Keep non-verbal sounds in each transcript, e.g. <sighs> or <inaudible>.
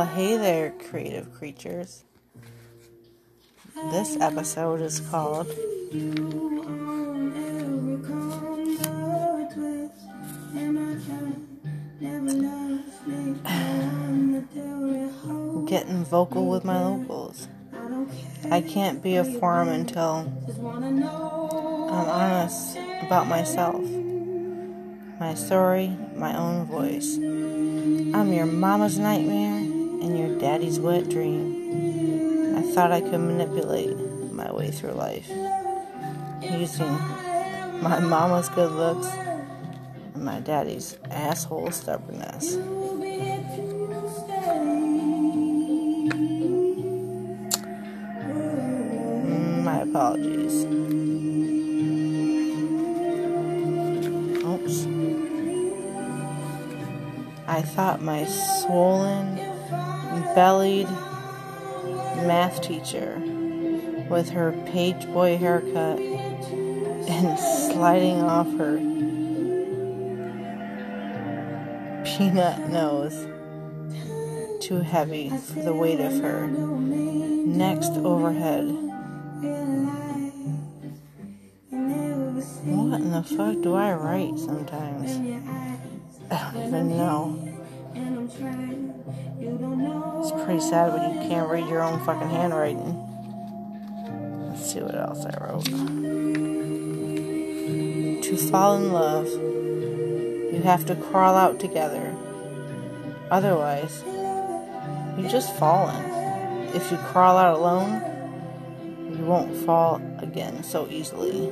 Well, hey there, creative creatures. This episode is called Getting Vocal with My Locals. I can't be a forum until I'm honest about myself, my story, my own voice. I'm your mama's nightmare daddy's wet dream. I thought I could manipulate my way through life using my mama's good looks and my daddy's asshole stubbornness. Mm, My apologies. Oops. I thought my swollen, bellied math teacher with her page boy haircut and sliding off her peanut nose too heavy for the weight of her next overhead. What in the fuck do I write sometimes? I don't even know. It's pretty sad when you can't read your own fucking handwriting. Let's see what else I wrote. To fall in love, you have to crawl out together. Otherwise, you just fallen. If you crawl out alone, you won't fall again so easily.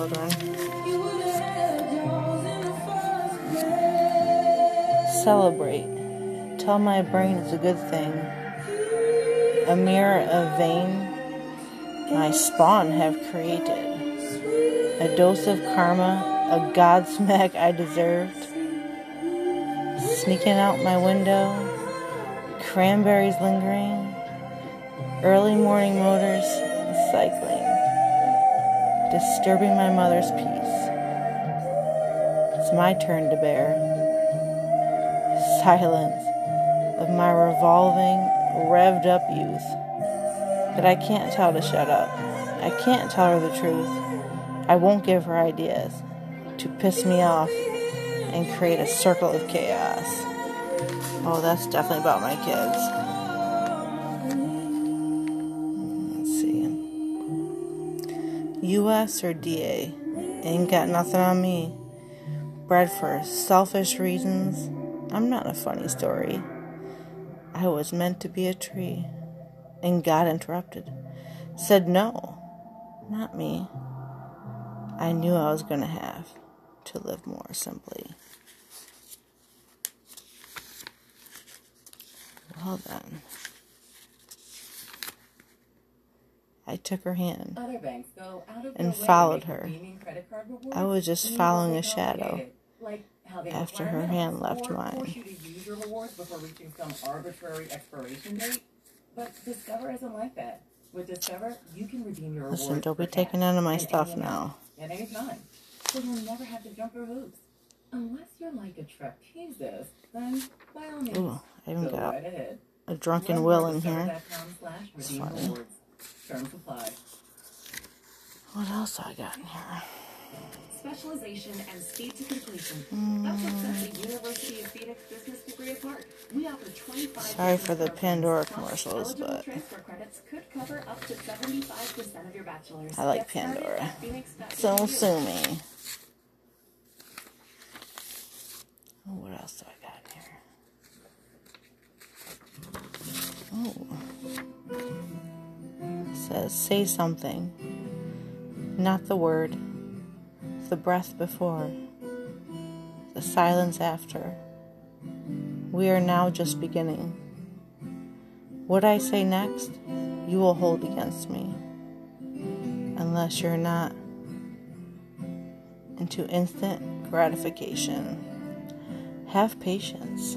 Children. Celebrate. Tell my brain it's a good thing. A mirror of vain my spawn have created. A dose of karma, a godsmack I deserved. Sneaking out my window, cranberries lingering, early morning motors cycling, disturbing my mother's peace. It's my turn to bear. Silence of my revolving, revved up youth. But I can't tell to shut up. I can't tell her the truth. I won't give her ideas to piss me off and create a circle of chaos. Oh, that's definitely about my kids. US or DA? Ain't got nothing on me. Bred for selfish reasons. I'm not a funny story. I was meant to be a tree. And God interrupted. Said no. Not me. I knew I was going to have to live more simply. Well then. I took her hand Other banks go out of and followed her. redeeming credit card rewards I was just following a shadow like how after her hand left mine. force you to use your rewards before reaching some arbitrary expiration date. But Discover isn't like that. With Discover, you can redeem your rewards. Listen, don't be taking none of my stuff now. At any time. So you'll never have to jump through hoops. Unless you're like a trapezist, then by all means, Ooh, I even go got right a drunken will in here. discover.com slash redeem funny. Rewards. Terms apply. What else do I got in here? Specialization and speed to completion. Hmm. That's what sets the University of Phoenix business degree apart. We offer 25 Sorry for the Pandora commercials, but transfer credits could cover up to 75% of your bachelor's. I like Pandora. at phoenix.edu. So sue me. Oh, what else do I got in here? Oh. Says, say something. Not the word, the breath before, the silence after. We are now just beginning. What I say next, you will hold against me. Unless you're not into instant gratification. Have patience.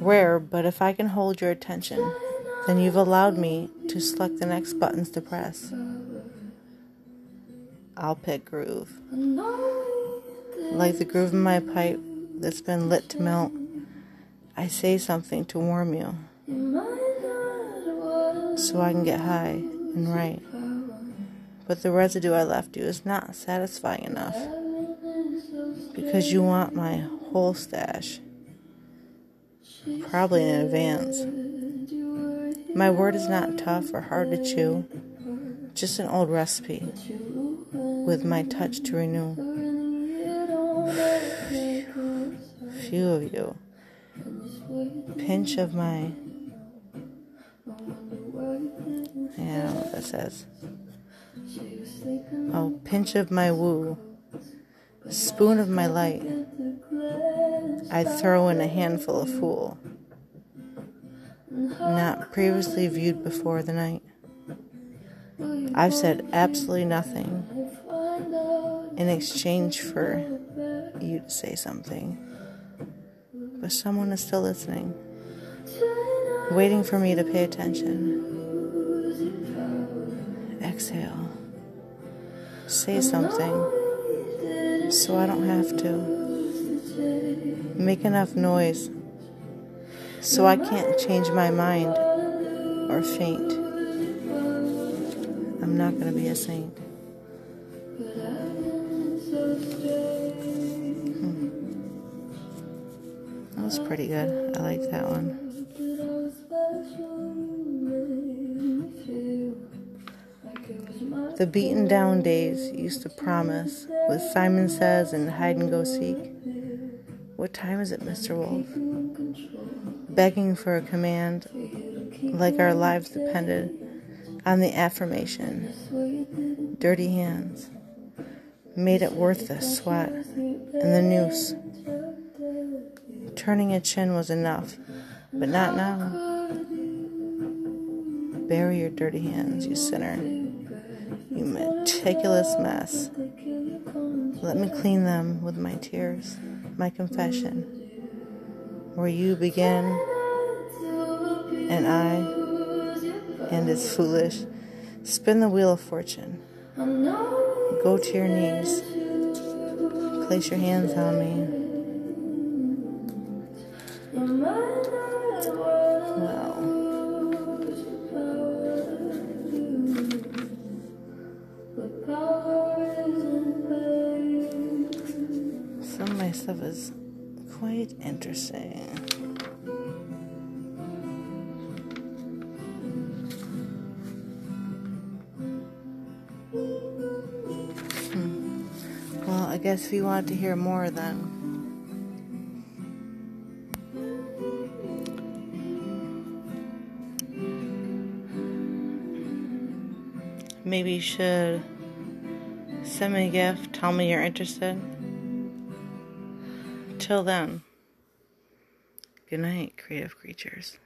Rare, but if I can hold your attention, then you've allowed me to select the next buttons to press. I'll pick groove. Like the groove in my pipe that's been lit to melt, I say something to warm you so I can get high and right. But the residue I left you is not satisfying enough because you want my whole stash, probably in advance. My word is not tough or hard to chew, just an old recipe with my touch to renew. <sighs> Few of you, pinch of my yeah, I don't know what that says. Oh, pinch of my woo, spoon of my light. I'd throw in a handful of fool, not previously viewed before the night. I've said absolutely nothing in exchange for you to say something, but someone is still listening, waiting for me to pay attention exhale. Say something so I don't have to. Make enough noise so I can't change my mind or faint. I'm not going to be a saint. Hmm. That was pretty good. I liked that one. The beaten down days used to promise with Simon Says and Hide and Go Seek. What time is it, Mr. Wolf? Begging for a command, like our lives depended on the affirmation. Dirty hands made it worth the sweat and the noose. Turning a chin was enough, but not now. Bury your dirty hands, you sinner you meticulous mess. Let me clean them with my tears, my confession, where you begin and I, and it's foolish. Spin the wheel of fortune. Go to your knees. Place your hands on me. Wow. Some of my stuff is quite interesting. Hmm. Well, I guess if you want to hear more, then. Maybe you should send me a gift, tell me you're interested. Till then, good night, creative creatures.